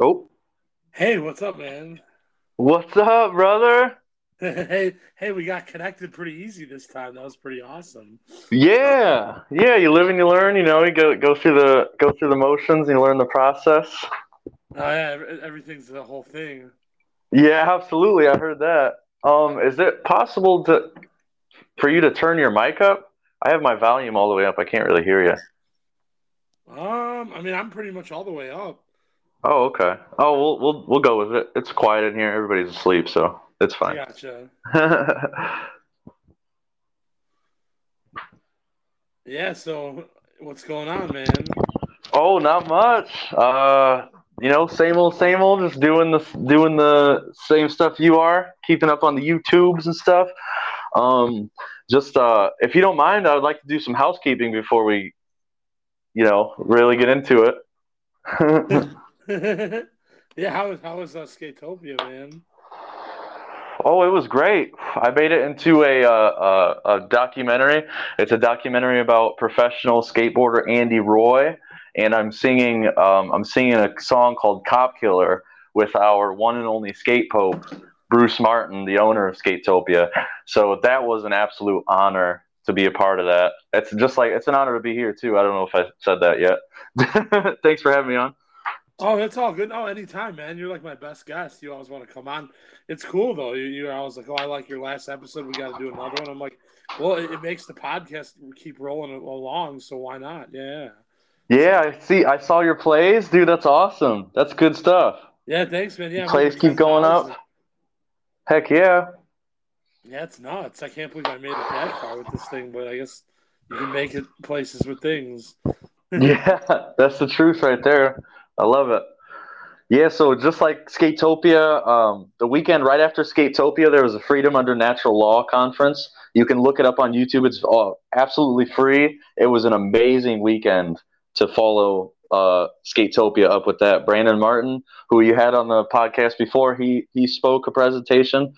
Oh, Hey, what's up, man? what's up, brother? hey, hey, we got connected pretty easy this time. That was pretty awesome. Yeah, yeah. You live and you learn. You know, you go go through the go through the motions and you learn the process. Oh yeah, everything's the whole thing. Yeah, absolutely. I heard that. Um, is it possible to for you to turn your mic up? I have my volume all the way up. I can't really hear you. Um, I mean, I'm pretty much all the way up. Oh, okay. Oh, we'll we'll we'll go with it. It's quiet in here. Everybody's asleep, so it's fine. gotcha. Yeah. So, what's going on, man? Oh, not much. Uh, you know, same old, same old. Just doing the doing the same stuff you are, keeping up on the YouTubes and stuff. Um, just uh, if you don't mind, I would like to do some housekeeping before we, you know, really get into it. yeah. How was how was uh, Skatopia, man? oh, it was great. I made it into a, uh, a a documentary. It's a documentary about professional skateboarder Andy Roy, and I'm singing um, I'm singing a song called "Cop Killer" with our one and only skate pope, Brewce Martin, the owner of Skatopia. So that was an absolute honor to be a part of that. It's just like it's an honor to be here too. I don't know if I said that yet. Thanks for having me on. Oh, that's all good. Oh, anytime, man. You're like my best guest. You always want to come on. It's cool though. You, you're always like, oh, I like your last episode. We got to do another one. I'm like, well, it, it makes the podcast keep rolling along, so why not? Yeah. Yeah, I see. I saw your plays, dude. That's awesome. That's good stuff. Yeah, thanks, man. Yeah, Plays keep going up. Heck yeah. Yeah, it's nuts. I can't believe I made it that far with this thing, but I guess you can make it places with things. Yeah, that's the truth right there. I love it. Yeah, so just like Skatopia, um, the weekend right after Skatopia, there was a Freedom Under Natural Law conference. You can look it up on YouTube. It's uh, absolutely free. It was an amazing weekend to follow uh, Skatopia up with that. Brandon Martin, who you had on the podcast before, he he spoke a presentation.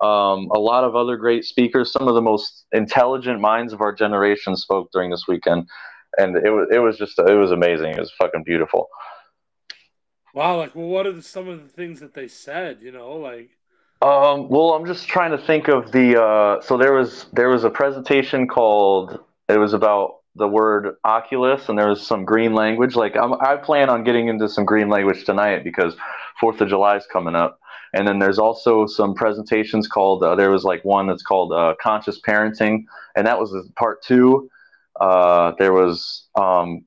Um, a lot of other great speakers. Some of the most intelligent minds of our generation spoke during this weekend, and it was it was just it was amazing. It was fucking beautiful. Wow, like, well, what are the, some of the things that they said? You know, like, Um, well, I'm just trying to think of the. Uh, so there was there was a presentation called. It was about the word Oculus, and there was some green language. Like I'm, I plan on getting into some green language tonight because Fourth of July is coming up. And then there's also some presentations called. Uh, there was like one that's called uh, conscious parenting, and that was part two. Uh, there was, um,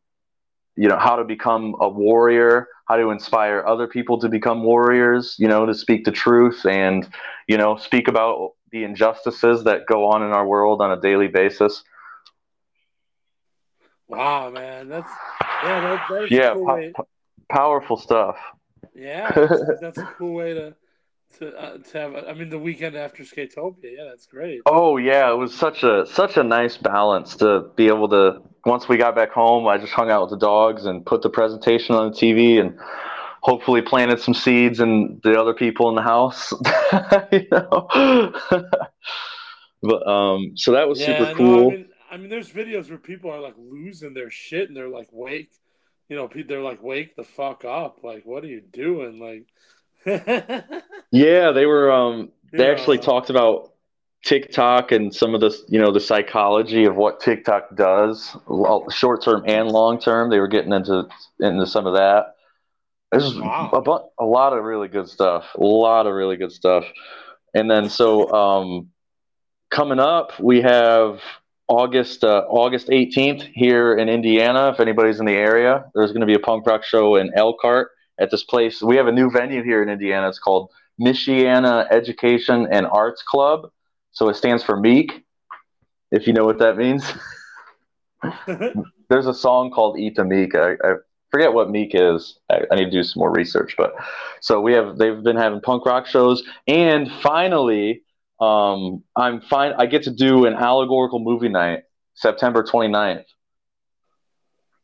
you know, how to become a warrior, how to inspire other people to become warriors. You know, to speak the truth and you know speak about the injustices that go on in our world on a daily basis. wow, man, that's yeah, that, Yeah, a cool po- powerful stuff. Yeah, that's, that's a cool way to to uh, to have. I mean, the weekend after Skatopia. Yeah, that's great. Oh yeah, it was such a such a nice balance to be able to. Once we got back home, I just hung out with the dogs and put the presentation on the TV and hopefully planted some seeds in the other people in the house. you know. but um, so that was Yeah, super I cool. I mean, I mean, there's videos where people are like losing their shit and they're like, wake, you know, they're like, wake the fuck up. Like, what are you doing? Like, Yeah, they were. Um, they actually talked about TikTok and some of the, you know, the psychology of what TikTok does, short term and long term. They were getting into into some of that. There's Wow. a, bu- a lot of really good stuff. A lot of really good stuff. And then so um, coming up, we have August uh, August eighteenth here in Indiana. If anybody's in the area, there's going to be a punk rock show in Elkhart at this place. We have a new venue here in Indiana. It's called Michiana Education and Arts Club. So it stands for Meek, if you know what that means. There's a song called Eat the Meek. I, I forget what Meek is. I, I need to do some more research. But so we have they've been having punk rock shows, and finally, um, I'm fine. I get to do an allegorical movie night, September 29th.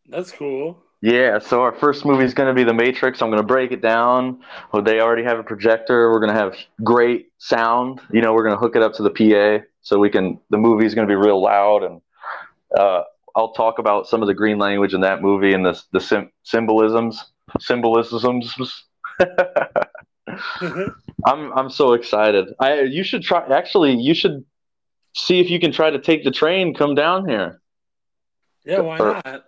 That's cool. Yeah, so our first movie is going to be The Matrix. I'm going to break it down. Well, they already have a projector. We're going to have great sound. You know, we're going to hook it up to the PA so we can. The movie is going to be real loud, and uh, I'll talk about some of the green language in that movie and the the sim- symbolisms, symbolisms. I'm I'm so excited. I you should try. Actually, you should see if you can try to take the train. Come down here. Yeah, why or, not?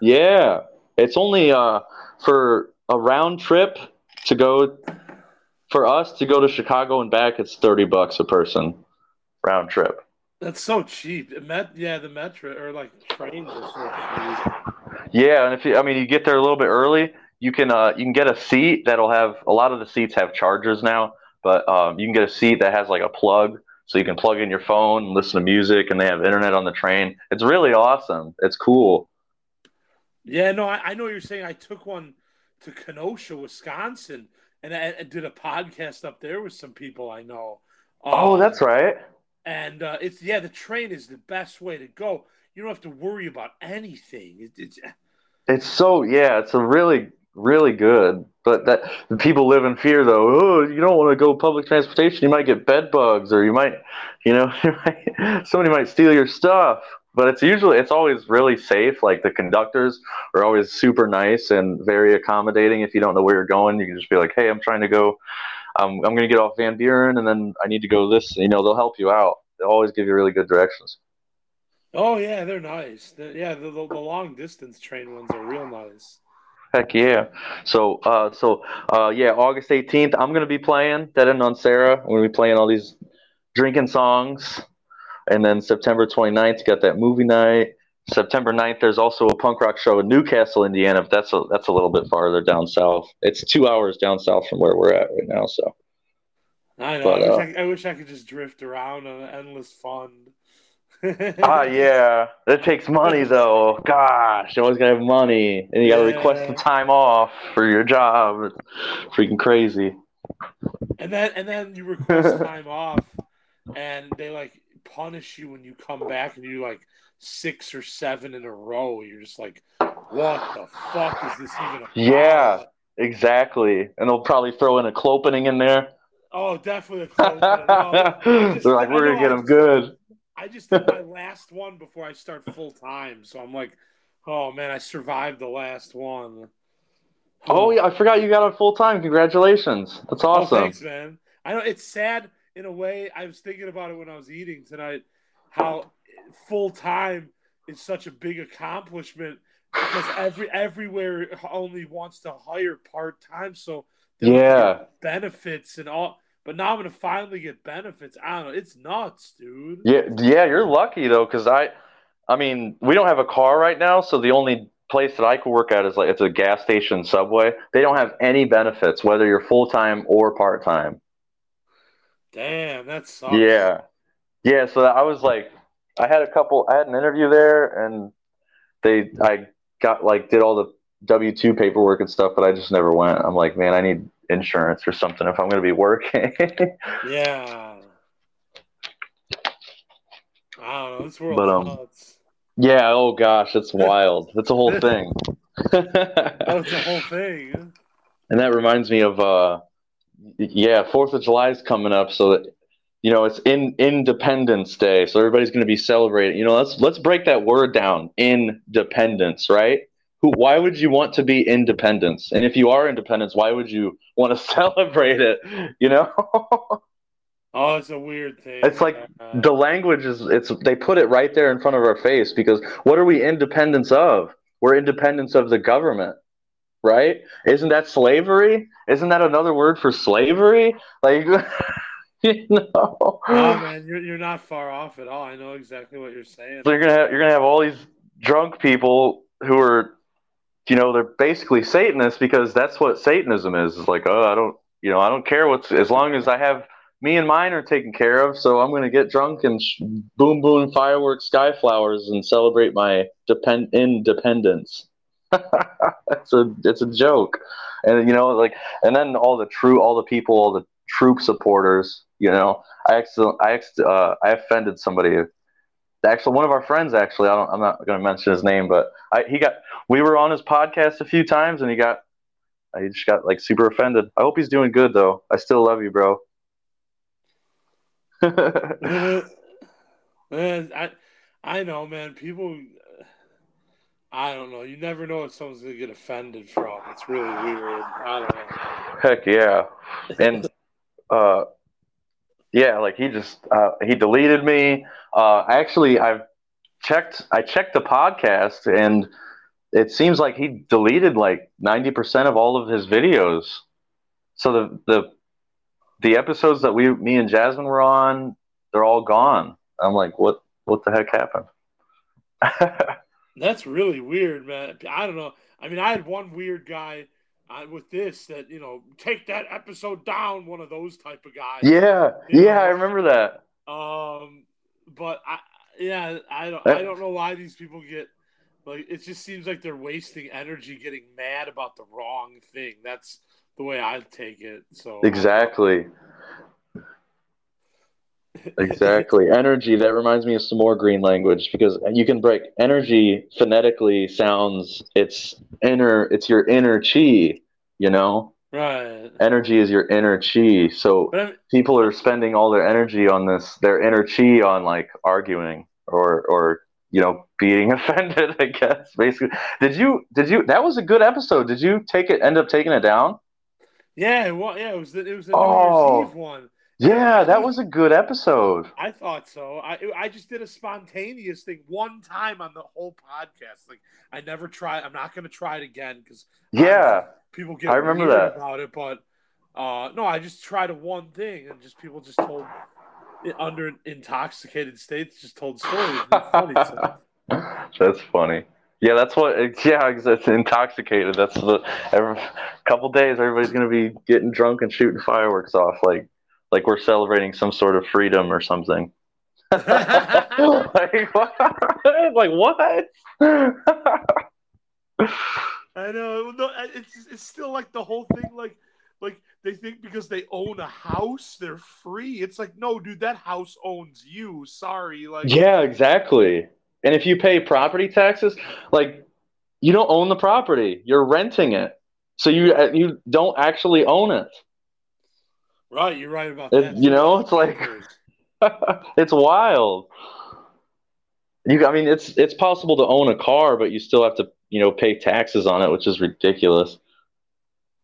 Yeah, it's only uh for a round trip to go for us to go to Chicago and back. It's thirty bucks a person round trip. That's so cheap. Met, yeah, the metro or like trains are so cheap. Yeah, and if you, I mean, you get there a little bit early, you can uh, you can get a seat that'll have a lot of the seats have chargers now, but um, you can get a seat that has like a plug, so you can plug in your phone and listen to music, and they have internet on the train. It's really awesome. It's cool. Yeah, no, I, I know you're saying. I took one to Kenosha, Wisconsin, and I, I, did a podcast up there with some people I know. oh, um, that's right. And uh, it's yeah, the train is the best way to go. You don't have to worry about anything. It, it's it's so yeah, it's a really really good. But that people live in fear though. Oh, you don't want to go public transportation. You might get bed bugs, or you might, you know, somebody might steal your stuff. But it's usually it's always really safe. Like the conductors are always super nice and very accommodating. If you don't know where you're going, you can just be like, "Hey, I'm trying to go I'm going to get off Van Buren and then I need to go this. You know, they'll help you out. They'll always give you really good directions. Oh yeah, they're nice. They're, yeah, the, the, the, long distance train ones are real nice. Heck yeah! So, uh, so uh, yeah, August 18th, I'm gonna be playing Dead End on Sarah. I'm gonna be playing all these drinking songs, and then September 29th, you got that movie night. September 9th, there's also a punk rock show in New Castle, Indiana. But that's a that's a little bit farther down south. It's two hours down south from where we're at right now. So I know. But, I, wish uh, I, I, wish I, could just drift around on an endless fund. ah, yeah. That takes money though. Gosh, you always gotta have money, and you gotta yeah. request the time off for your job. It's freaking crazy. And then and then you request time off, and they like punish you when you come back, and you like six or seven in a row. You're just like, what the fuck is this even? Yeah, exactly. And they'll probably throw in a clopening in there. Oh, definitely a clopening. They're like, we're gonna get them good. I just did my last one before I start full time, so I'm like, oh man, I survived the last one. Oh yeah, I forgot you got on full time. Congratulations, that's oh, awesome. Oh, thanks, man. I know it's sad in a way. I was thinking about it when I was eating tonight. How full time is such a big accomplishment because every everywhere only wants to hire part time, so yeah, benefits and all. But now I'm gonna finally get benefits. I don't know. It's nuts, dude. Yeah, yeah. You're lucky though, because I, I mean, we don't have a car right now, so the only place that I could work at is like it's a gas station, Subway. They don't have any benefits, whether you're full time or part time. Damn, that sucks. Yeah, yeah. So I was like, I had a couple. I had an interview there, and they I got like did all the W two paperwork and stuff, but I just never went. I'm like, man, I need insurance or something if I'm going to be working. yeah. I don't know. This world but, um, nuts. Yeah. Oh gosh, it's wild. It's a whole thing. That's a whole thing. And that reminds me of uh, yeah, Fourth of July is coming up, so that you know it's in independence day so everybody's going to be celebrating. You know let's let's break that word down independence right? Who why would you want to be independence? And if you are independence why would you want to celebrate it you know? Oh it's a weird thing it's like uh, the language is it's they put it right there in front of our face because what are we independence of? We're independence of the government right isn't that slavery isn't that another word for slavery like you know? Oh man, you're, you're not far off at all. I know exactly what you're saying. So you're gonna have you're gonna have all these drunk people who are, you know, they're basically Satanists because that's what Satanism is. It's like, oh, I don't, you know, I don't care what's as long as I have me and mine are taken care of. So I'm gonna get drunk and sh- boom boom fireworks, sky flowers, and celebrate my depend independence. it's a it's a joke, and you know, like, and then all the true, all the people, all the troop supporters you know, I actually, I uh, I offended somebody. Actually, one of our friends. Actually, I don't. I'm not going to mention his name, but I, he got. We were on his podcast a few times, and he got. He just got like super offended. I hope he's doing good though. I still love you, bro. man, I, I know, man. People, I don't know. You never know what someone's gonna get offended from. It's really weird. I don't know. heck yeah. And uh, yeah, like he just uh, he deleted me. Uh, actually, I've checked. I checked the podcast, and it seems like he deleted like ninety percent of all of his videos. So the the the episodes that we, me and Jasmine were on, they're all gone. I'm like, what what the heck happened? That's really weird, man. I don't know. I mean, I had one weird guy uh, with this that you know take that episode down. One of those type of guys. Yeah, yeah, know? I remember that. Um, but I yeah, I don't I don't know why these people get like it just seems like they're wasting energy getting mad about the wrong thing. That's the way I take it. So exactly. Exactly. Energy that reminds me of some more green language because you can break energy phonetically sounds it's inner it's your inner chi you know? Right. Energy is your inner chi. So people are spending all their energy on this their inner chi on like arguing or or you know being offended i guess basically. Did you did you that was a good episode. Did you take it end up taking it down? Yeah well yeah it was the, it was the oh. New Year's oh. Eve one yeah, that was a good episode. I thought so. I I just did a spontaneous thing one time on the whole podcast. Like I never try. I'm not going to try it again because yeah, people get I remember that about it. But uh, no, I just tried a one thing and just people just told under intoxicated states just told stories. Funny, so. That's funny. Yeah, that's what. Yeah, it's intoxicated. That's the every couple days everybody's gonna be getting drunk and shooting fireworks off. Like like we're celebrating some sort of freedom or something. like what? like what? I know. No, it's it's still like the whole thing. Like like they think because they own a house, they're free. It's like no, dude, that house owns you. Sorry, like yeah, exactly. And if you pay property taxes, like you don't own the property, you're renting it, so you uh, you don't actually own it. Right, you're right about it, that. You know, it's like it's wild. You, I mean, it's it's possible to own a car, but you still have to, you know, pay taxes on it, which is ridiculous.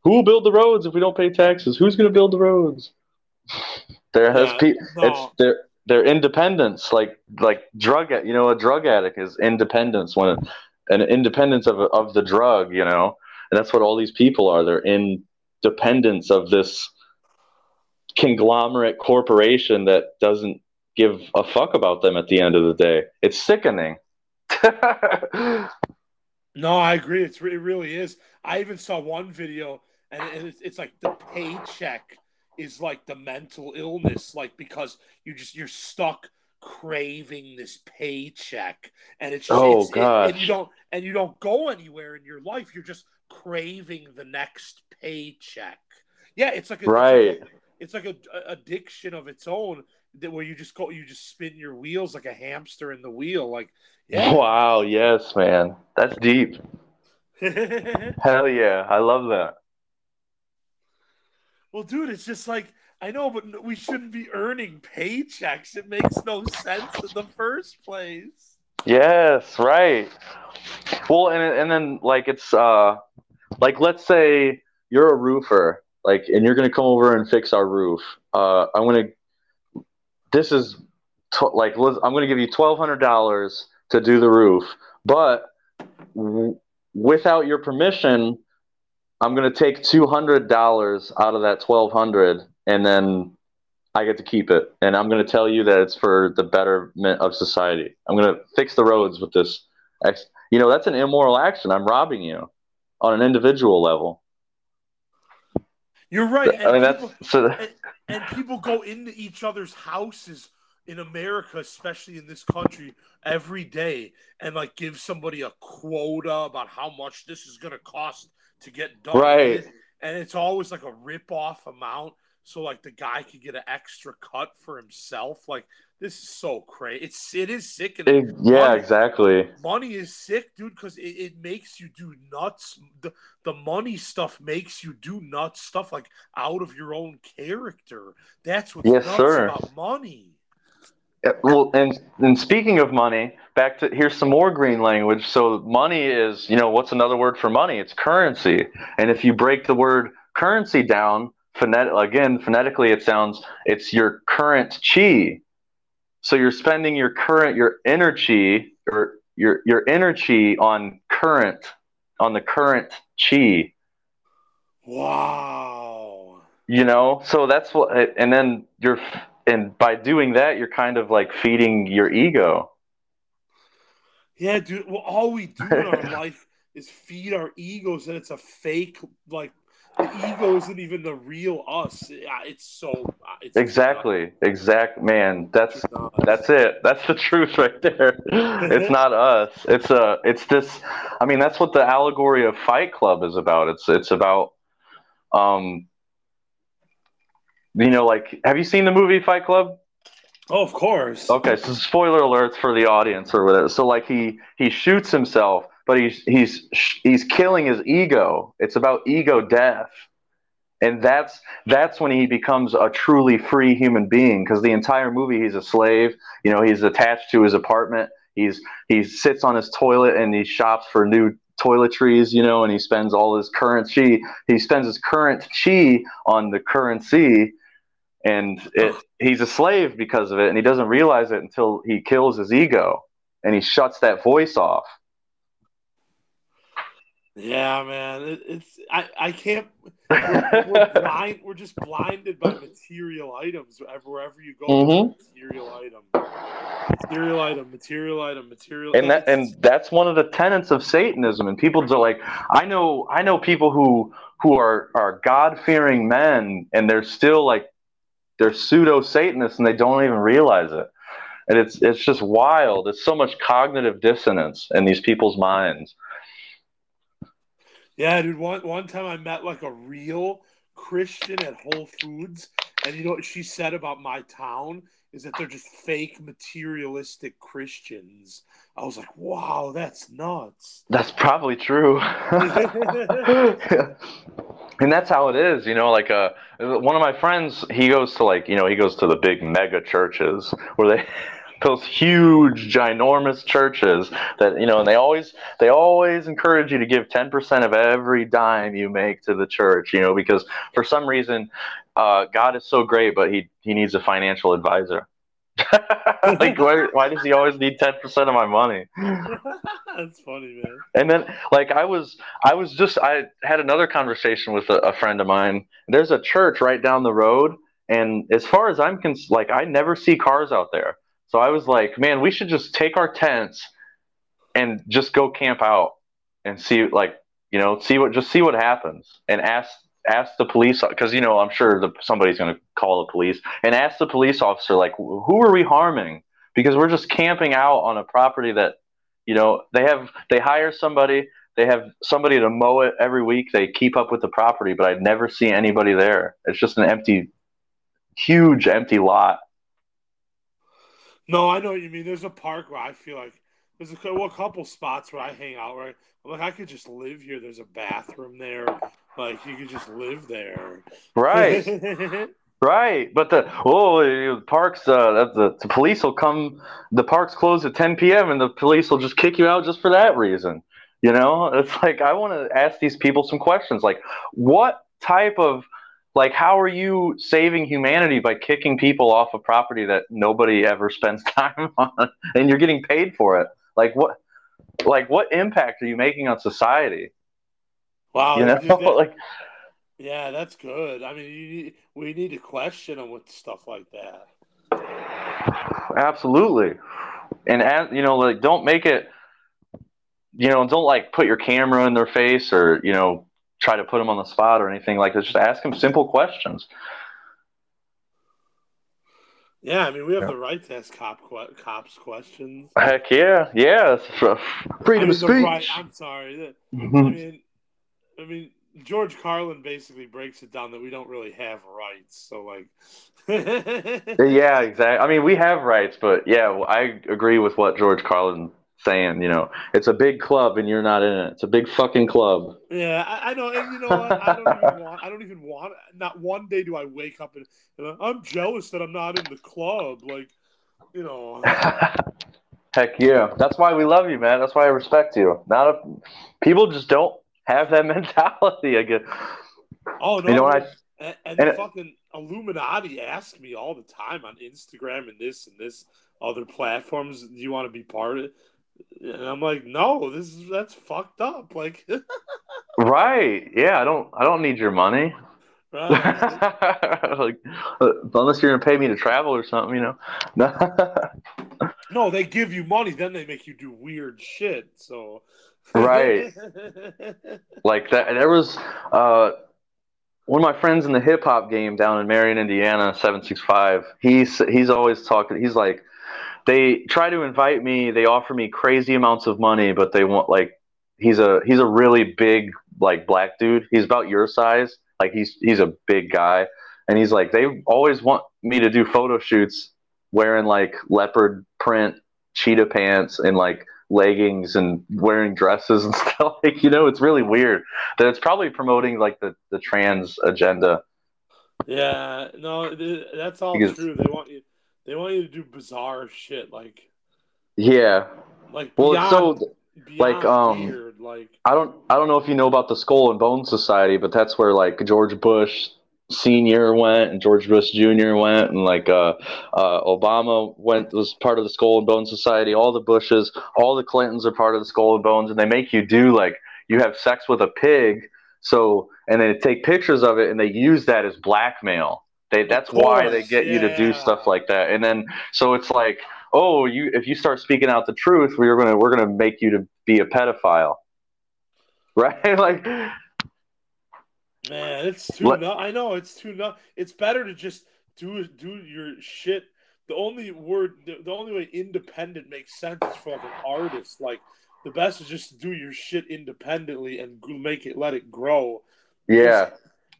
Who will build the roads if we don't pay taxes? Who's going to build the roads? There has yeah, pe- no. it's their their independence, like like drug, you know, a drug addict is independence when an independence of of the drug, you know, and that's what all these people are. They're independence of this conglomerate corporation that doesn't give a fuck about them at the end of the day. It's sickening. no, I agree. It's, it really is. I even saw one video, and it's, it's like the paycheck is like the mental illness, like because you just you're stuck craving this paycheck, and it's just, oh it's, god, it, and you don't and you don't go anywhere in your life. You're just craving the next paycheck. Yeah, it's like a, right. It's like it's like a, a, addiction of its own that where you just go you just spin your wheels like a hamster in the wheel like yeah. Wow yes man. That's deep. Hell yeah. I love that. Well dude it's just like i know but we shouldn't be earning paychecks. It makes no sense in the first place. Yes right. Well and, and then like it's uh like let's say you're a roofer like, and you're going to come over and fix our roof. Uh, I'm going to, this is t- like, I'm going to give you $1,200 to do the roof, but w- without your permission, I'm going to take $200 out of that 1,200, and then I get to keep it. And I'm going to tell you that it's for the betterment of society. I'm going to fix the roads with this. You know, that's an immoral action. I'm robbing you on an individual level. You're right. And I mean, people, that's so. And, and people go into each other's houses in America, especially in this country, every day and like give somebody a quota about how much this is going to cost to get done. Right. And it's always like a rip off amount. So like the guy could get an extra cut for himself. Like this is so crazy. It's it is sick. And it, yeah, money, exactly. Money is sick, dude, because it, it makes you do nuts. The the money stuff makes you do nuts stuff like out of your own character. That's what's yes, nuts sir. about money. Yeah, well, and and speaking of money, back to here's some more green language. So money is, you know, what's another word for money? It's currency. And if you break the word currency down, again, phonetically it sounds it's your current chi. So you're spending your current your energy or your your energy on current on the current chi. Wow. You know, so that's what, and then you're, and by doing that, you're kind of like feeding your ego. Yeah, dude. Well, all we do in our life is feed our egos, and it's a fake. Like the ego isn't even the real us. It's so. It's exactly, exact man. That's that's it. That's the truth right there. it's not us. It's a. It's this. I mean, that's what the allegory of Fight Club is about. It's it's about. Um. You know, like, have you seen the movie Fight Club? Oh, of course. Okay, so spoiler alerts for the audience or whatever. So like he he shoots himself, but he's he's he's killing his ego. It's about ego death. And that's that's when he becomes a truly free human being because the entire movie he's a slave. You know, he's attached to his apartment. He's he sits on his toilet and he shops for new toiletries, you know, and he spends all his current. He spends his current chi on the currency and it, he's a slave because of it and he doesn't realize it until he kills his ego and he shuts that voice off yeah man it, it's i i can't we're, we're, blind we're just blinded by material items wherever you go mm-hmm. material item material item material item material and that and that's one of the tenets of satanism and people are like i know i know people who who are are god-fearing men and they're still like they're pseudo Satanists and they don't even realize it. And it's it's just wild. It's so much cognitive dissonance in these people's minds. Yeah, dude. One one time I met like a real Christian at Whole Foods, and you know what she said about my town is that they're just fake materialistic Christians. I was like, wow, that's nuts. That's probably true. and that's how it is, you know. Like, uh, one of my friends, he goes to like, you know, he goes to the big mega churches where they those huge ginormous churches that you know and they always they always encourage you to give 10% of every dime you make to the church you know because for some reason uh, god is so great but he he needs a financial advisor. Like why, why does he always need 10% of my money? That's funny man. And then like i was i was just i had another conversation with a, a friend of mine. There's a church right down the road and as far as i'm cons- like i never see cars out there so i was like man we should just take our tents and just go camp out and see like you know see what just see what happens and ask ask the police because you know I'm sure the, somebody's going to call the police and ask the police officer like who are we harming? Because we're just camping out on a property that you know they have they hire somebody they have somebody to mow it every week they keep up with the property but I never see anybody there. It's just an empty huge empty lot no I know what you mean there's a park where I feel like there's a, well, a couple spots where I hang out right I'm like I could just live here there's a bathroom there like you could just live there. Right. right. But the oh the parks uh the, the police will come the parks close at 10 p.m. and the police will just kick you out just for that reason. You know, it's like I want to ask these people some questions like what type of like how are you saving humanity by kicking people off a property that nobody ever spends time on and you're getting paid for it? Like what like what impact are you making on society? Wow, you know, that, like yeah, that's good. I mean, need, we need to question them with stuff like that. Absolutely, and as, you know, like don't make it. You know, don't like put your camera in their face or you know try to put them on the spot or anything like this. Just ask them simple questions. Yeah, I mean, we have yeah. the right to ask cop cops questions. Heck yeah, yeah, freedom I mean, of speech. Right, I'm sorry. Mm-hmm. I mean, I mean, George Carlin basically breaks it down that we don't really have rights. So, like, yeah, exactly. I mean, we have rights, but yeah, I agree with what George Carlin saying. You know, it's a big club and you're not in it. It's a big fucking club. Yeah, I, I know. And you know what? I don't even want. I don't even want. Not one day do I wake up and, and I'm jealous that I'm not in the club. Like, you know. Heck yeah! That's why we love you, man. That's why I respect you. Not a, people just don't have that mentality. I guess. Oh no! You know what I? and, and, and the it- fucking Illuminati ask me all the time on Instagram and this and this other platforms. Do you want to be part of it? And I'm like, no, this is that's fucked up. Like, Right? Yeah. I don't. I don't need your money. right? like, uh, unless you're gonna pay me to travel or something, you know. no, they give you money, then they make you do weird shit. So, Right. like that. There was uh, one of my friends in the hip hop game down in Marion, Indiana, seven six five. He's he's always talking. He's like, they try to invite me. They offer me crazy amounts of money, but they want like he's a he's a really big like black dude. He's about your size. Like he's he's a big guy, and he's like they always want me to do photo shoots wearing like leopard print cheetah pants and like leggings and wearing dresses and stuff. Like, you know, it's really weird. That it's probably promoting like the, the trans agenda. yeah, no, that's all Because- true. They want you, they want you to do bizarre shit, like, Yeah. like Well, beyond, so like, um, weird, like. I don't I don't know if you know about the Skull and Bone Society, but that's where like George Bush Senior went and George Bush Junior went and like uh, uh, Obama went was part of the Skull and Bone Society. All the Bushes, all the Clintons are part of the Skull and Bones, and they make you do like you have sex with a pig. So and they take pictures of it and they use that as blackmail. They that's why they get you to do stuff like that. And then so it's like, oh, you if you start speaking out the truth, we're gonna we're gonna make you to be a pedophile. Right? like Man, it's too. Let- nu- I know it's too. Nu- it's better to just do do your shit. The only word, the, the only way independent makes sense is for like an artist. Like the best is just to do your shit independently and make it, let it grow. yeah.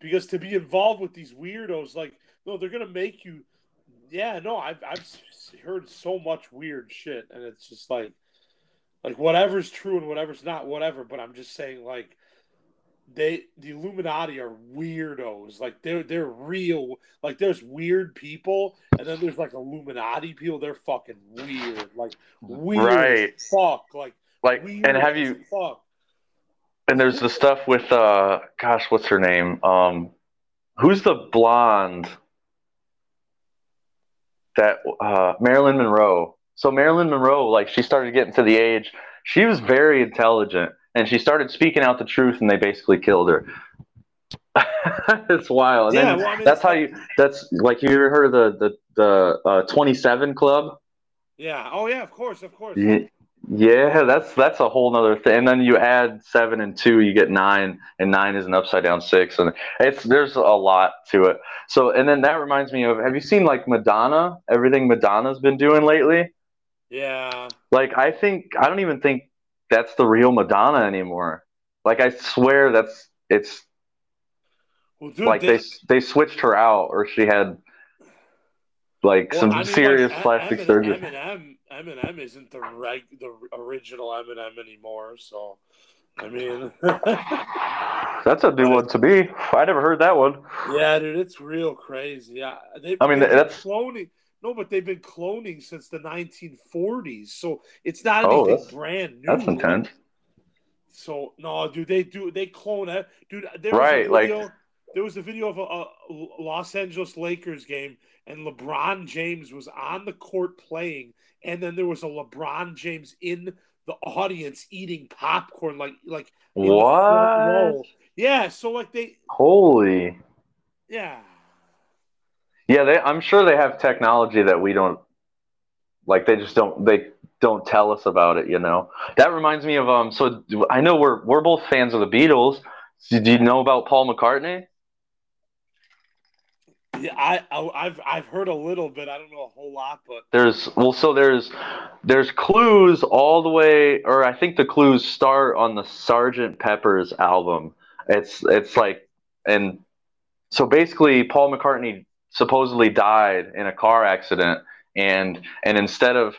Because to be involved with these weirdos, like no, they're gonna make you. Yeah, no, I've I've heard so much weird shit, and it's just like, like whatever's true and whatever's not, whatever. But I'm just saying, like, they the Illuminati are weirdos. Like they're they're real. Like there's weird people, and then there's like Illuminati people. They're fucking weird. Like weird Right. as fuck. Like Like weird and have you fuck. And there's the stuff with uh gosh, what's her name? Um who's the blonde that uh Marilyn Monroe. So Marilyn Monroe, like she started getting to the age, she was very intelligent and she started speaking out the truth and they basically killed her. it's wild. And Yeah, well, I mean, that's how you that's like you ever heard of the the the uh, 27 club? Yeah. Oh yeah. Of course. Of course. Ye- Yeah, that's that's a whole nother thing. And then you add seven and two, you get nine, and nine is an upside down six, and it's there's a lot to it. So, and then that reminds me of have you seen like Madonna? Everything Madonna's been doing lately. Yeah. Like, I think I don't even think that's the real Madonna anymore. Like, I swear that's it's Well, dude, like they, they they switched her out, or she had like well, some I mean, serious like, plastic M- surgery. Eminem, Eminem isn't the reg, the original Eminem anymore. So, I mean, That's a new one to me. I never heard that one. yeah, dude, it's real crazy. Yeah, they, I mean, that's- cloning. No, but they've been cloning since the 1940s, so it's not Oh, anything that's- brand new. That's intense. So no, dude, they do they clone it, dude. There Right, a like- there was a video of a, a Los Angeles Lakers game, and LeBron James was on the court playing, and then there was a LeBron James in the audience eating popcorn, like like in the front What? Yeah, so like they, Holy. yeah, Yeah, they, I'm sure they have technology that we don't like. They just don't. They don't tell us about it. You know. That reminds me of um. So I know we're we're both fans of the Beatles. Did you know about Paul McCartney? Yeah. I, I I've I've heard a little bit. I don't know a whole lot, but There's well, so there's there's clues all the way, or I think the clues start on the Sergeant Pepper's album. It's it's like, and so basically, Paul McCartney supposedly died in a car accident, and and instead of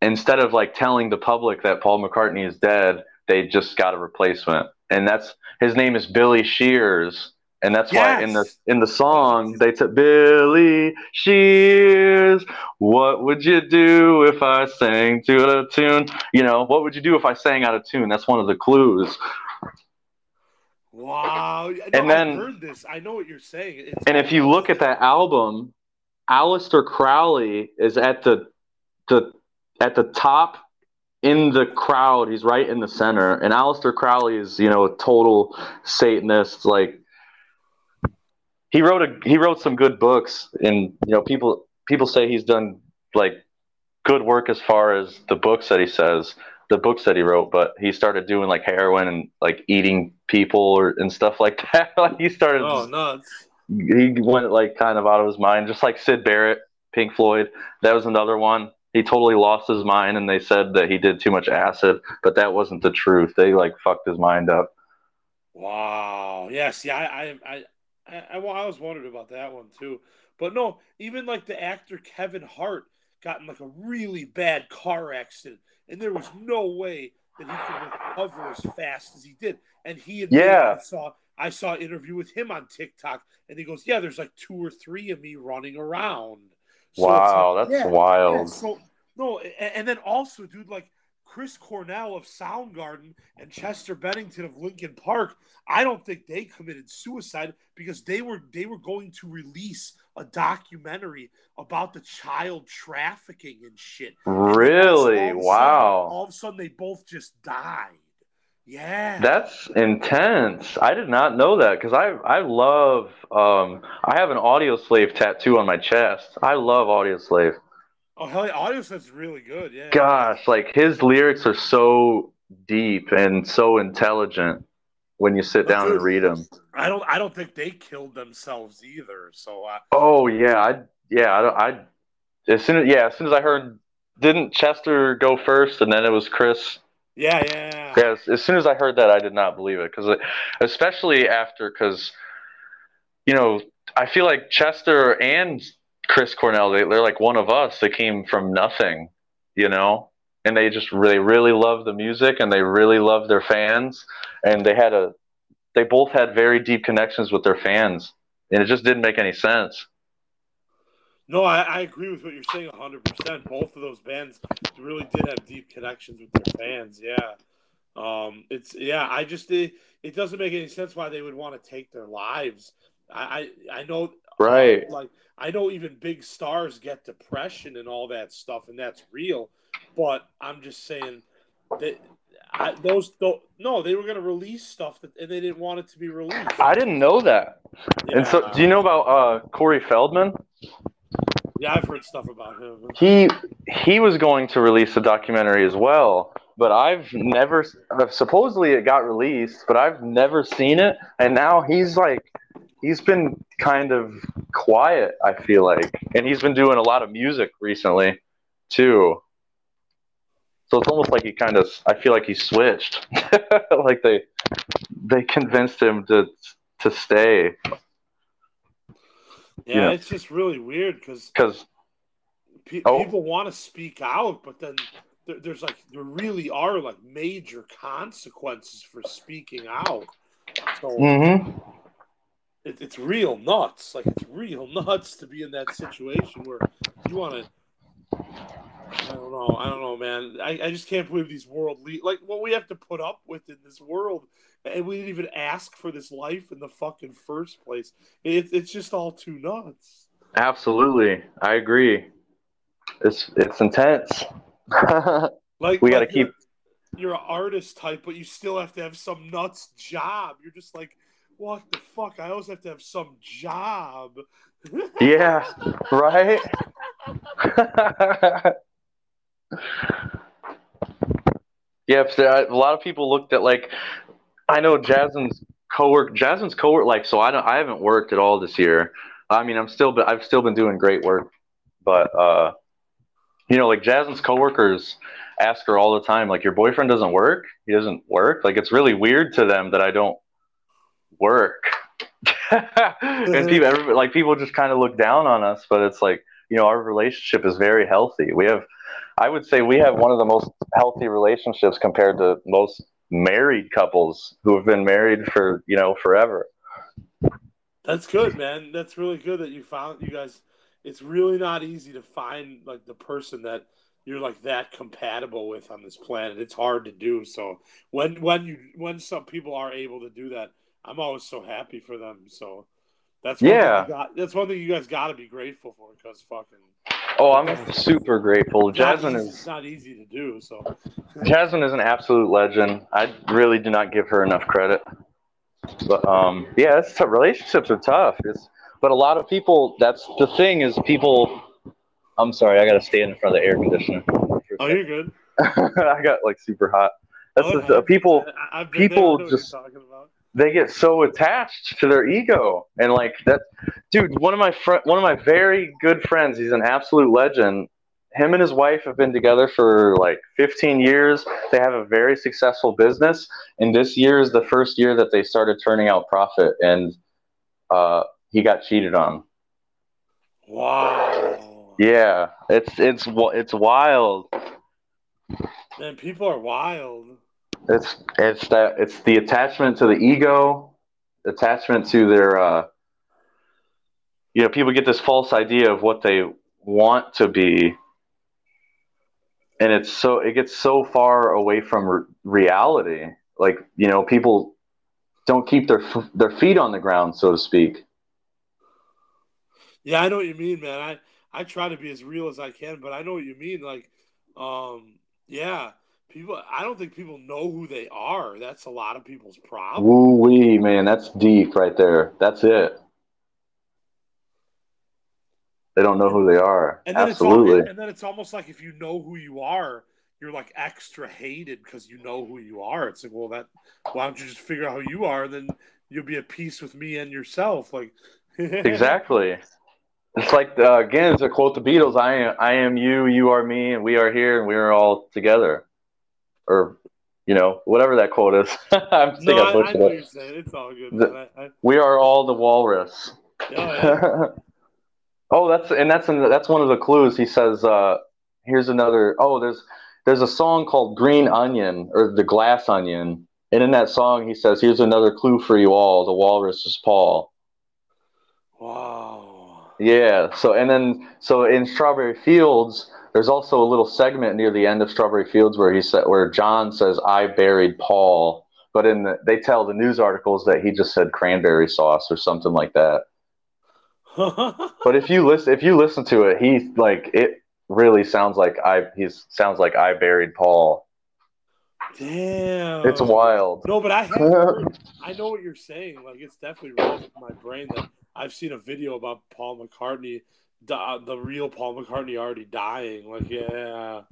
instead of like telling the public that Paul McCartney is dead, they just got a replacement, and that's his name is Billy Shears. And that's why in the in the song they took Billy Shears. What would you do if I sang to a tune? You know, what would you do if I sang out of tune? That's one of the clues. Wow. No, And then- I heard this. I know what you're saying. It's And if you look at that album, Aleister Crowley is at the the at the top in the crowd. He's right in the center. And Aleister Crowley is, you know, a total Satanist. Like he wrote a he wrote some good books and you know, people people say he's done like good work as far as the books that he says, the books that he wrote, but he started doing like heroin and like eating people or and stuff like that. like he started oh nuts. he went like kind of out of his mind, just like Syd Barrett, Pink Floyd. That was another one. He totally lost his mind, and they said that he did too much acid, but that wasn't the truth. They like fucked his mind up. Wow. Yes. Yeah. I. I. I. I, well, I was wondering about that one too. But no, even like the actor Kevin Hart got in like a really bad car accident, and there was no way that he could recover as fast as he did. And he admitted- Yeah. I saw I saw an interview with him on TikTok, and he goes, "Yeah, there's like two or three of me running around." So wow, like- that's yeah, wild. yeah, so no, and, and then also, dude, like Chris Cornell of Soundgarden and Chester Bennington of Linkin Park, I don't think they committed suicide because they were they were going to release a documentary about the child trafficking and shit. And all- Really? all of a sudden- Wow. all of a sudden, they both just died. Yeah. That's intense. I did not know that because I I love um I have an Audioslave tattoo on my chest. I love Audioslave. Oh hell yeah, audio set's really good. Yeah. Gosh, like his lyrics are so deep and so intelligent when you sit down and read them. I don't I don't think they killed themselves either. So uh, Oh yeah, I yeah I don't I as soon as yeah as soon as I heard didn't Chester go first and then it was Chris. yeah, yeah. Yeah, as, as soon as I heard that I did not believe it because especially after because you know I feel like Chester and Chris Cornell they, they're like one of us. They came from nothing, you know, and they just really really love the music and they really love their fans and they had a they both had very deep connections with their fans and it just didn't make any sense. No, I, I agree with what you're saying 100%. Both of those bands really did have deep connections with their fans. Yeah. Um, it's, yeah, I just, it, it doesn't make any sense why they would want to take their lives. I, I, I know, Right. like, I know even big stars get depression and all that stuff, and that's real. But I'm just saying that I, those, tho- no, they were going to release stuff that, and they didn't want it to be released. I didn't know that. And so, do you know about uh, Corey Feldman? Yeah, I've heard stuff about him. He he was going to release a documentary as well, but I've never. uh, Supposedly, it got released, but I've never seen it. And now he's like, he's been kind of quiet. I feel like, and he's been doing a lot of music recently, too. So it's almost like he kind of. I feel like he switched. like they they convinced him to to stay Yeah, Yeah. it's just really weird because because pe- Oh. people want to speak out, but then there, there's like there really are like major consequences for speaking out. So Mhm. It, it's real nuts. Like it's real nuts to be in that situation where you want to. I don't know. I don't know, man. I, I just can't believe these world le- like what we have to put up with in this world, and we didn't even ask for this life in the fucking first place. It, it's just all too nuts. Absolutely, I agree. It's it's intense. Like We gotta like you're- keep- You're an artist type, but you still have to have some nuts job. You're just like, what the fuck? I always have to have some job. yeah, right. yeah, but there- a lot of people looked at like I know Jasmine's cowork. Jasmine's cowork. Like, so I don't. I haven't worked at all this year. I mean, I'm still. I've still been doing great work, but uh, you know, like Jasmine's coworkers ask her all the time, like, your boyfriend doesn't work. He doesn't work. Like, it's really weird to them that I don't work. and people, like, people just kind of look down on us. But it's like, you know, our relationship is very healthy. We have, I would say, we have one of the most healthy relationships compared to most married couples who have been married for you know forever. That's good, man. That's really good that you found you guys. It's really not easy to find like the person that you're like that compatible with on this planet. It's hard to do. So when when you when some people are able to do that, I'm always so happy for them. So that's one yeah. Got, that's one thing you guys got to be grateful for because fucking. Oh, I'm super grateful. Jasmine easy, is not easy to do. So Jasmine is an absolute legend. I really do not give her enough credit. But um, yeah, it's tough. relationships are tough. It's, but a lot of people. That's the thing is people. I'm sorry, I got to stand in front of the air conditioner. Oh, you're good. I got like super hot. That's oh, the, people. people just they get so attached to their ego. And like that dude one of my fr- one of my very good friends he's an absolute legend. Him and his wife have been together for like 15 years. They have a very successful business. And this year is the first year that they started turning out profit. And uh, he got cheated on. Wow. Yeah. It's it's it's wild. Man people are wild it's it's that it's the attachment to the ego, attachment to their uh, you know, people get this false idea of what they want to be. And it's so it gets so far away from re- reality. Like you know people don't keep their their feet on the ground so to speak. Yeah i know what you mean man. I i try to be as real as i can but i know what you mean. Like um yeah people i don't think people know who they are. That's a lot of people's problem. Woo wee man. That's deep right there. That's it. They don't know who they are. And then absolutely. and then it's almost like if you know who you are you're like extra hated because you know who you are. It's like well that why don't you just figure out who you are? Then you'll be at peace with me and yourself. Like exactly. It's like uh, again a quote the beatles. I am i am you you are me and we are here and we are all together or you know whatever that quote is. I'm no, I, I know you're. It's all good. The, I, I... We are all the walrus. Oh, yeah. oh, that's and that's in, that's one of the clues. He says, uh, "Here's another." Oh, there's there's a song called Green Onion or the Glass Onion, and in that song he says, "Here's another clue for you all. The walrus is Paul." Wow. Yeah. So and then so in Strawberry Fields there's also a little segment near the end of Strawberry Fields where he said, where John says, "I buried Paul," but in the, they tell the news articles that he just said cranberry sauce or something like that. but if you listen, if you listen to it, he like it really sounds like I he sounds like I buried Paul. Damn, it's wild. No, but I heard, I know what you're saying. Like it's definitely running in my brain that I've seen a video about Paul McCartney the, uh, the real Paul McCartney already dying. Like, yeah,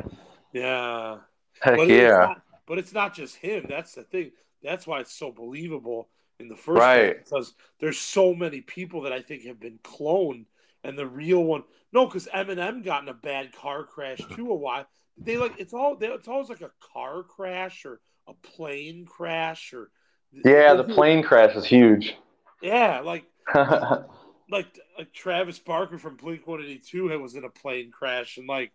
yeah. Heck but yeah. It's not, but it's not just him. That's the thing. That's why it's so believable in the first right. place because there's so many people that I think have been cloned, and the real one. No, because Eminem got in a bad car crash too a while. They like it's all it's always like a car crash or a plane crash or yeah, the plane crash is huge. Yeah, like like like Travis Barker from Blink One Eighty Two was in a plane crash and like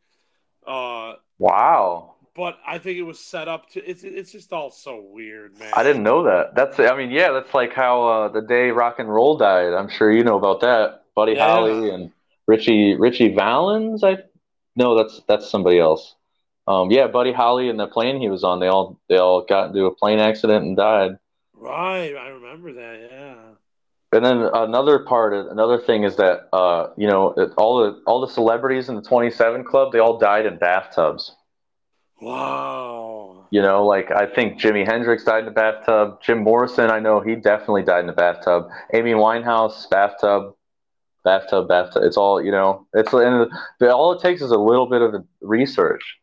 uh wow. But I think it was set up to it's it's just all so weird, man. I didn't know that. That's I mean, yeah, that's like how uh, the day rock and roll died. I'm sure you know about that. Buddy yeah. Holly and Ritchie Ritchie Valens. I no, that's that's somebody else. Um, yeah, Buddy Holly and the plane he was on, they all they all got into a plane accident and died. Right, I remember that. Yeah. And then another part, another thing is that uh, you know all the all the celebrities in the 27 Club, they all died in bathtubs. Wow. You know, like I think Jimi Hendrix died in a bathtub. Jim Morrison, I know he definitely died in a bathtub. Amy Winehouse, bathtub, bathtub, bathtub. It's all you know. It's and all it takes is a little bit of research.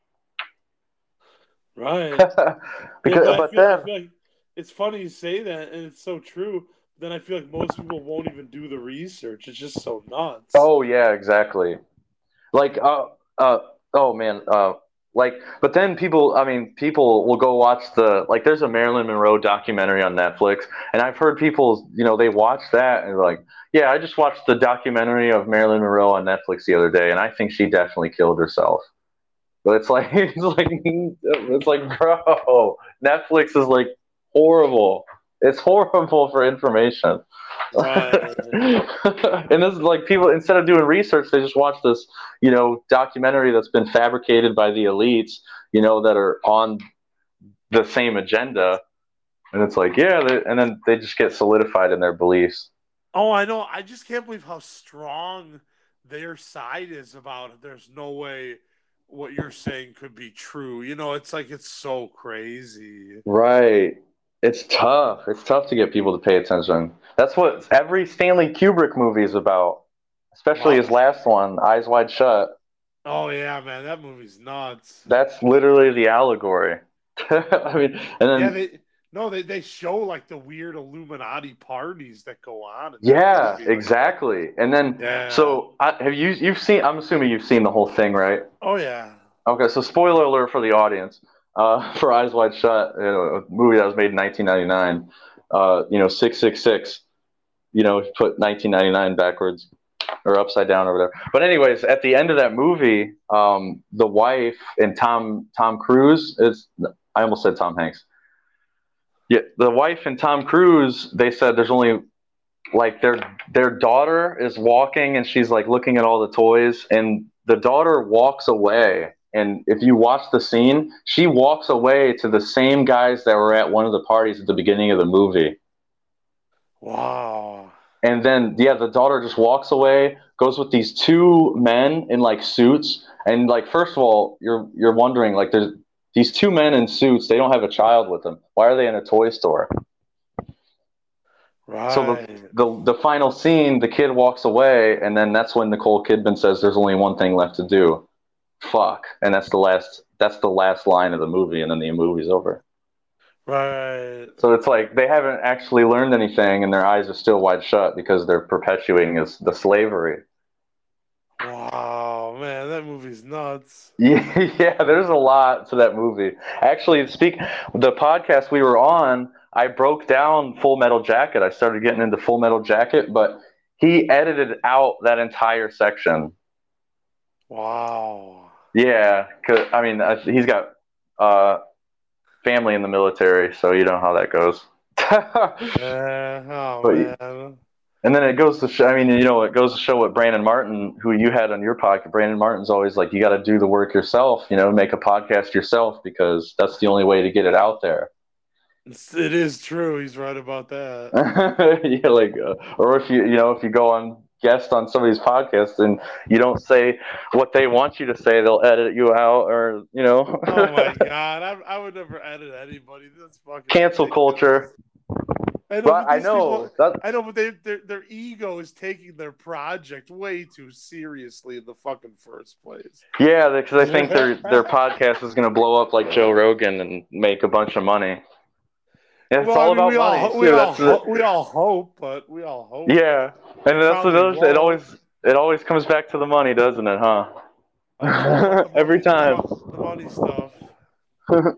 Right. because, yeah, but, but then like it's funny you say that, and it's so true then I feel like most people won't even do the research. It's just so nuts. Oh yeah, exactly. Like uh uh oh man, uh like but then people I mean people will go watch the like there's a Marilyn Monroe documentary on Netflix and I've heard people, you know, they watch that and like, yeah, I just watched the documentary of Marilyn Monroe on Netflix the other day and I think she definitely killed herself. But it's like it's like it's like bro, Netflix is like horrible. It's horrible for information. Right. and this is like people instead of doing research, they just watch this, you know, documentary that's been fabricated by the elites, you know, that are on the same agenda. And it's like, yeah, they, and then they just get solidified in their beliefs. Oh, I know. I just can't believe how strong their side is about it. There's no way what you're saying could be true. You know, it's like it's so crazy. Right. It's tough. It's tough to get people to pay attention. That's what every Stanley Kubrick movie is about, especially Wow. his last one, Eyes Wide Shut. Oh yeah, man, that movie's nuts. That's literally the allegory. I mean, and then yeah, they no, they, they show like the weird Illuminati parties that go on. yeah, movie. Like, exactly. And then Yeah. so I, have you you've seen? I'm assuming you've seen the whole thing, right? Oh yeah. Okay, so spoiler alert for the audience. Uh, for Eyes Wide Shut, you know, a movie that was made in 1999. Uh, you know, 666. You know, put 1999 backwards or upside down or whatever. But anyways, at the end of that movie, um, the wife and Tom Tom Cruise is. I almost said Tom Hanks. Yeah, the wife and Tom Cruise. They said there's only like their their daughter is walking and she's like looking at all the toys and the daughter walks away and if you watch the scene she walks away to the same guys that were at one of the parties at the beginning of the movie Wow. and then yeah the daughter just walks away goes with these two men in like suits and like first of all you're you're wondering like there's these two men in suits they don't have a child with them why are they in a toy store Right. So the the final scene, the kid walks away, and then that's when Nicole Kidman says, "There's only one thing left to do." Fuck, and that's the last. That's the last line of the movie, and then the movie's over. right. So it's like they haven't actually learned anything, and their eyes are still wide shut because they're perpetuating is the slavery. Wow, man, that movie's nuts. Yeah, yeah, there's a lot to that movie. Actually, speak the podcast we were on, I broke down Full Metal Jacket. I started getting into Full Metal Jacket, but he edited out that entire section. Wow. Yeah, 'cause- I mean, he's got uh, family in the military, so you know how that goes. Yeah. Oh But man. And then it goes to show, I mean, you know, it goes to show what Brandon Martin, who you had on your podcast, Brandon Martin's always like, you got to do the work yourself, you know, make a podcast yourself because that's the only way to get it out there. It's, it is true. He's right about that. yeah, like, uh, or if you, you know, if you go on guest on somebody's podcast and you don't say what they want you to say, they'll edit you out or, you know, Oh my god, I, I would never edit anybody. That's fucking cancel ridiculous. culture. I know, I know people- I know, but they, their their ego is taking their project way too seriously in the fucking first place. yeah, because I think their their podcast is going to blow up like Joe Rogan and make a bunch of money. It's Well, all I mean, about we money. all we all, the- we all hope, but we all hope. Yeah, and that's another. It always it always comes back to the money, doesn't it? Huh? I know, but the Every time. the money stuff.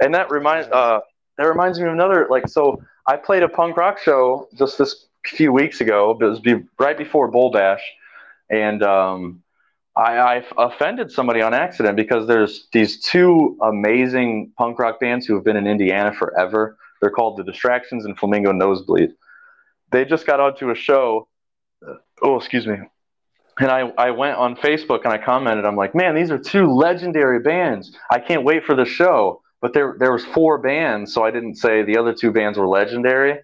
And that reminds uh that reminds me of another like so I played a punk rock show just this few weeks ago. It was be, right before Bull Bash, and um, I, I offended somebody on accident because there's these two amazing punk rock bands who have been in Indiana forever. They're called the Distractions and Flamingo Nosebleed. They just got onto a show. Uh, oh, excuse me. And I, I went on Facebook and I commented. I'm like, man, these are two legendary bands. I can't wait for the show. But there there was four bands, so I didn't say the other two bands were legendary.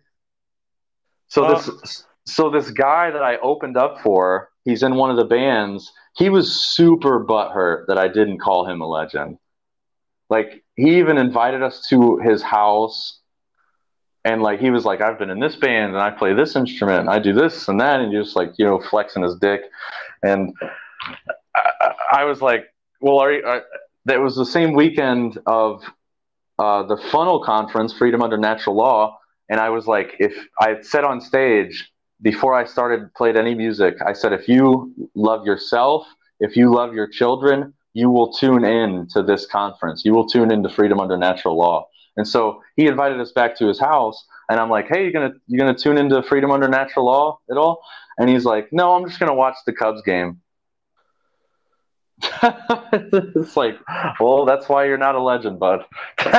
So Oh. this so this guy that I opened up for, he's in one of the bands. He was super butthurt that I didn't call him a legend. Like he even invited us to his house, and like he was like, "I've been in this band and I play this instrument and I do this and that," and just like you know flexing his dick. And I, I- was like, "Well, are you?" Are, that was the same weekend of uh, the Funnel Conference, Freedom Under Natural Law, and I was like, if I said on stage before I started played any music, I said, if you love yourself, if you love your children, you will tune in to this conference. You will tune into Freedom Under Natural Law. And so he invited us back to his house, and I'm like, hey, you're gonna you're gonna tune into Freedom Under Natural Law at all? And he's like, no, I'm just gonna watch the Cubs game. it's like, well, that's why you're not a legend, bud. and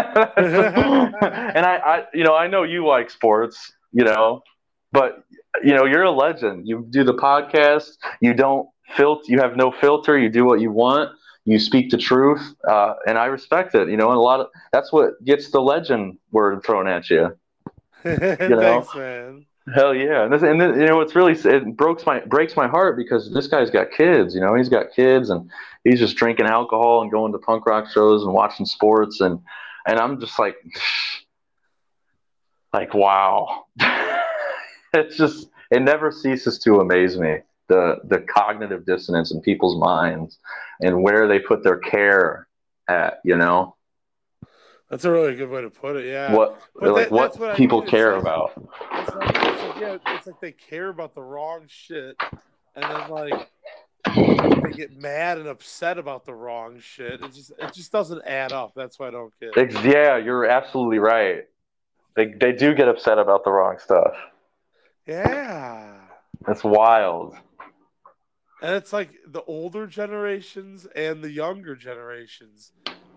I, I, you know, I know you like sports, you know, but you know, you're a legend. You do the podcast. You don't filter. You have no filter. You do what you want. you speak the truth, uh, and I respect it. You know, and a lot of that's what gets the legend word thrown at you. you know? Thanks, man. Hell yeah, and, this, and then, you know it's really it breaks my breaks my heart because this guy's got kids. You know, he's got kids, and he's just drinking alcohol and going to punk rock shows and watching sports, and and I'm just like, like wow, it's just it never ceases to amaze me the the cognitive dissonance in people's minds and where they put their care at. You know. That's a really good way to put it. Yeah. What but like that, what, what, people I mean. care like, about? It's like, it's like, yeah, it's like they care about the wrong shit, and then like they get mad and upset about the wrong shit. It just it just doesn't add up. That's why I don't get. It. Yeah, you're absolutely right. They they do get upset about the wrong stuff. Yeah. That's wild. And it's like the older generations and the younger generations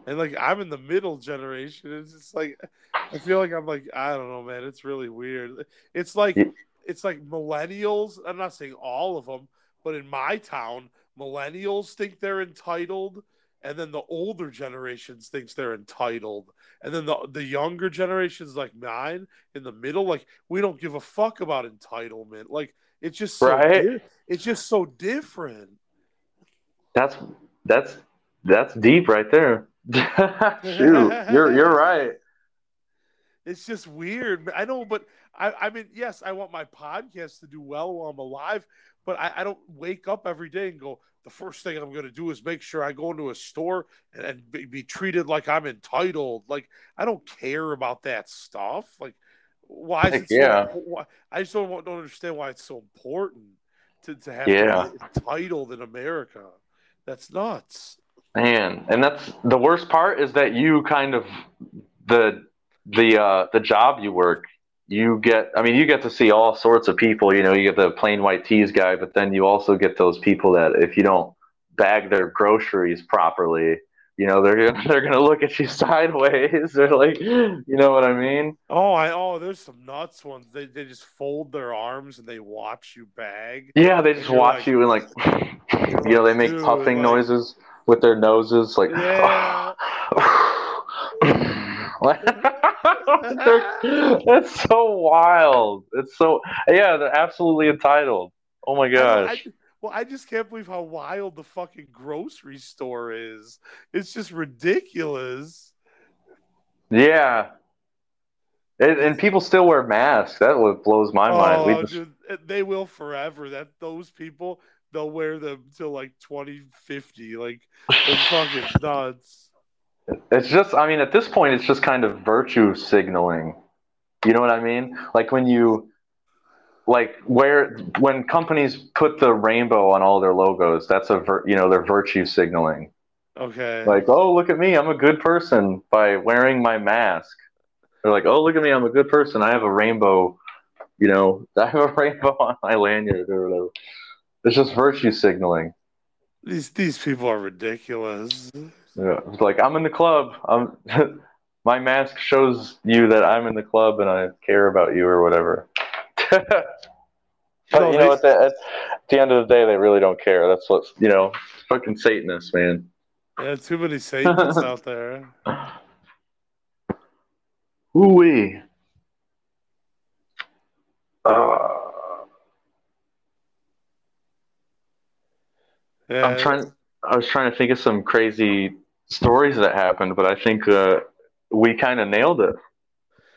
and like I'm in the middle generation. It's just like I feel like I'm like I don't know, man. It's really weird. It's like it's like millennials. I'm not saying all of them, but in my town, millennials think they're entitled, and then the older generations thinks they're entitled, and then the the younger generations like mine in the middle, like we don't give a fuck about entitlement. Like it's just so right. Di- it's just so different. That's that's that's deep right there. Shoot, you're you're right. It's just weird. I know, but I, I mean, yes, I want my podcast to do well while I'm alive, but I, I don't wake up every day and go, the first thing I'm going to do is make sure I go into a store and, and be, be, treated like I'm entitled. Like, I don't care about that stuff. Like, why is it so, yeah. Why, I just don't, don't understand why it's so important to, to have yeah. entitled in America. That's nuts. Man, and that's the worst part is that you kind of the the uh, the job you work, you get. I mean, you get to see all sorts of people. You know, you get the plain white tees guy, but then you also get those people that if you don't bag their groceries properly, you know they're they're gonna look at you sideways. They're like, you know what I mean? Oh, I oh, there's some nuts ones. They they just fold their arms and they watch you bag. Yeah, they just watch like, you and like, you know, they make puffing like, noises with their noses, like. Yeah. that's so wild. It's so yeah, they're absolutely entitled. Oh my gosh. I, I, well, I just can't believe how wild the fucking grocery store is. It's just ridiculous. Yeah. And, and people still wear masks. That blows my oh, mind. Just... Dude, they will forever. That those people they'll wear them till like 2050. Like it's fucking nuts. It's just, I mean, at this point, it's just kind of virtue signaling. You know what I mean? Like when you, like where when companies put the rainbow on all their logos, that's a vir- you know they're virtue signaling. Okay. Like, oh, look at me, I'm a good person by wearing my mask. They're like, oh, look at me, I'm a good person. I have a rainbow. You know, I have a rainbow on my lanyard or whatever. It's just virtue signaling. These these people are ridiculous. Yeah, it's like I'm in the club. I'm my mask shows you that I'm in the club and I care about you or whatever. but no, you know, at the, at the end of the day, they really don't care. That's what's you know, fucking Satanists, man. Yeah, too many Satanists out there. Ooh wee. Uh, Yeah. I'm trying. I was trying to think of some crazy stories that happened, but I think uh, we kind of nailed it.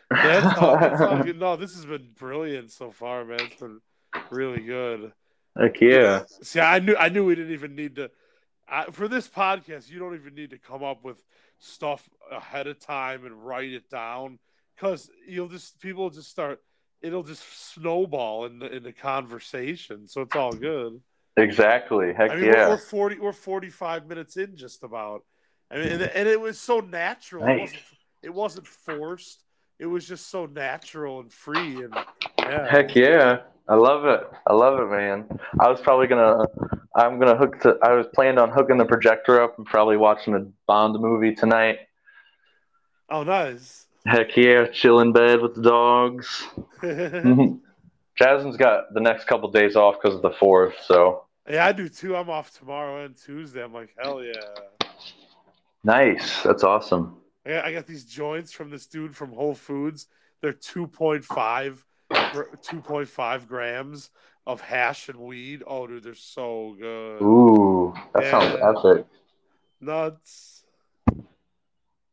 That's all, that's all good. No, this has been brilliant so far, man. It's been really good. Heck yeah! See, I knew I knew we didn't even need to. I, for this podcast, you don't even need to come up with stuff ahead of time and write it down because you'll just people just start. It'll just snowball in the in the conversation, so it's all good. Exactly. Heck I mean, yeah. We're, we're, forty. We're forty-five minutes in, just about. I mean, and, and it was so natural. Nice. It, wasn't, forced. It was just so natural and free, and yeah. Heck yeah, I love it. I love it, man. I was probably gonna. I'm gonna hook to. I was planned on hooking the projector up and probably watching a Bond movie tonight. Oh, nice. Heck yeah, chill in bed with the dogs. Mm-hmm. Jasmine's got the next couple days off because of the fourth, so yeah, I do too. I'm off tomorrow and Tuesday. I'm like, hell yeah. Nice. That's awesome. I got, I got these joints from this dude from Whole Foods. They're 2.5 2.5 grams of hash and weed. Oh, dude, they're so good. Ooh, that sounds epic. Nuts.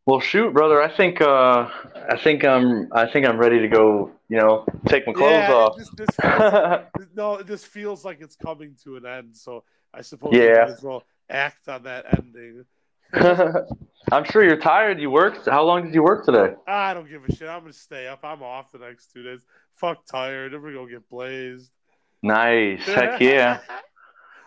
Well, shoot, brother. I think uh, I think I'm I think I'm ready to go. You know, take my clothes yeah, off. This, this feels, no, this feels like it's coming to an end. So I suppose we Yeah. might as well act on that ending. I'm sure you're tired. You worked. How long did you work today? I don't give a shit. I'm gonna stay up. I'm off the next two days. Fuck tired. I'm gonna get blazed. Nice. Heck yeah.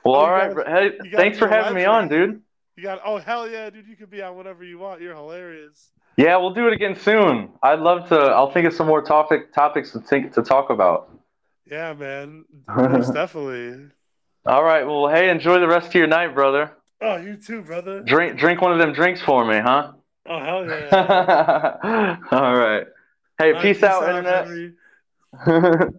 Well, Oh, all right. gotta- Hey, thanks for having me on, dude. You got oh hell yeah, dude. You can be on whatever you want. You're hilarious. Yeah, we'll do it again soon. I'd love to. I'll think of some more topic topics to think to talk about. Yeah, man. Most definitely. All right. Well, hey, enjoy the rest of your night, brother. Oh, you too, brother. Drink drink one of them drinks for me, huh? Oh hell yeah. All right. Hey, All right, peace, out, internet.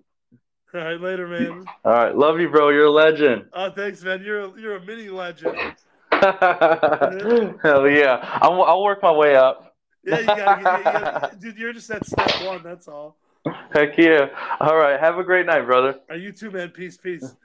All right, later, man. All right, Love you, bro. You're a legend. Oh, thanks, man. You're a, you're a mini legend. Hell yeah. I'll, I'll work my way up. Yeah, you gotta, you gotta, dude. You're just at step one. That's all. Heck yeah. All right. Have a great night, brother. Are you too, man? Peace, peace.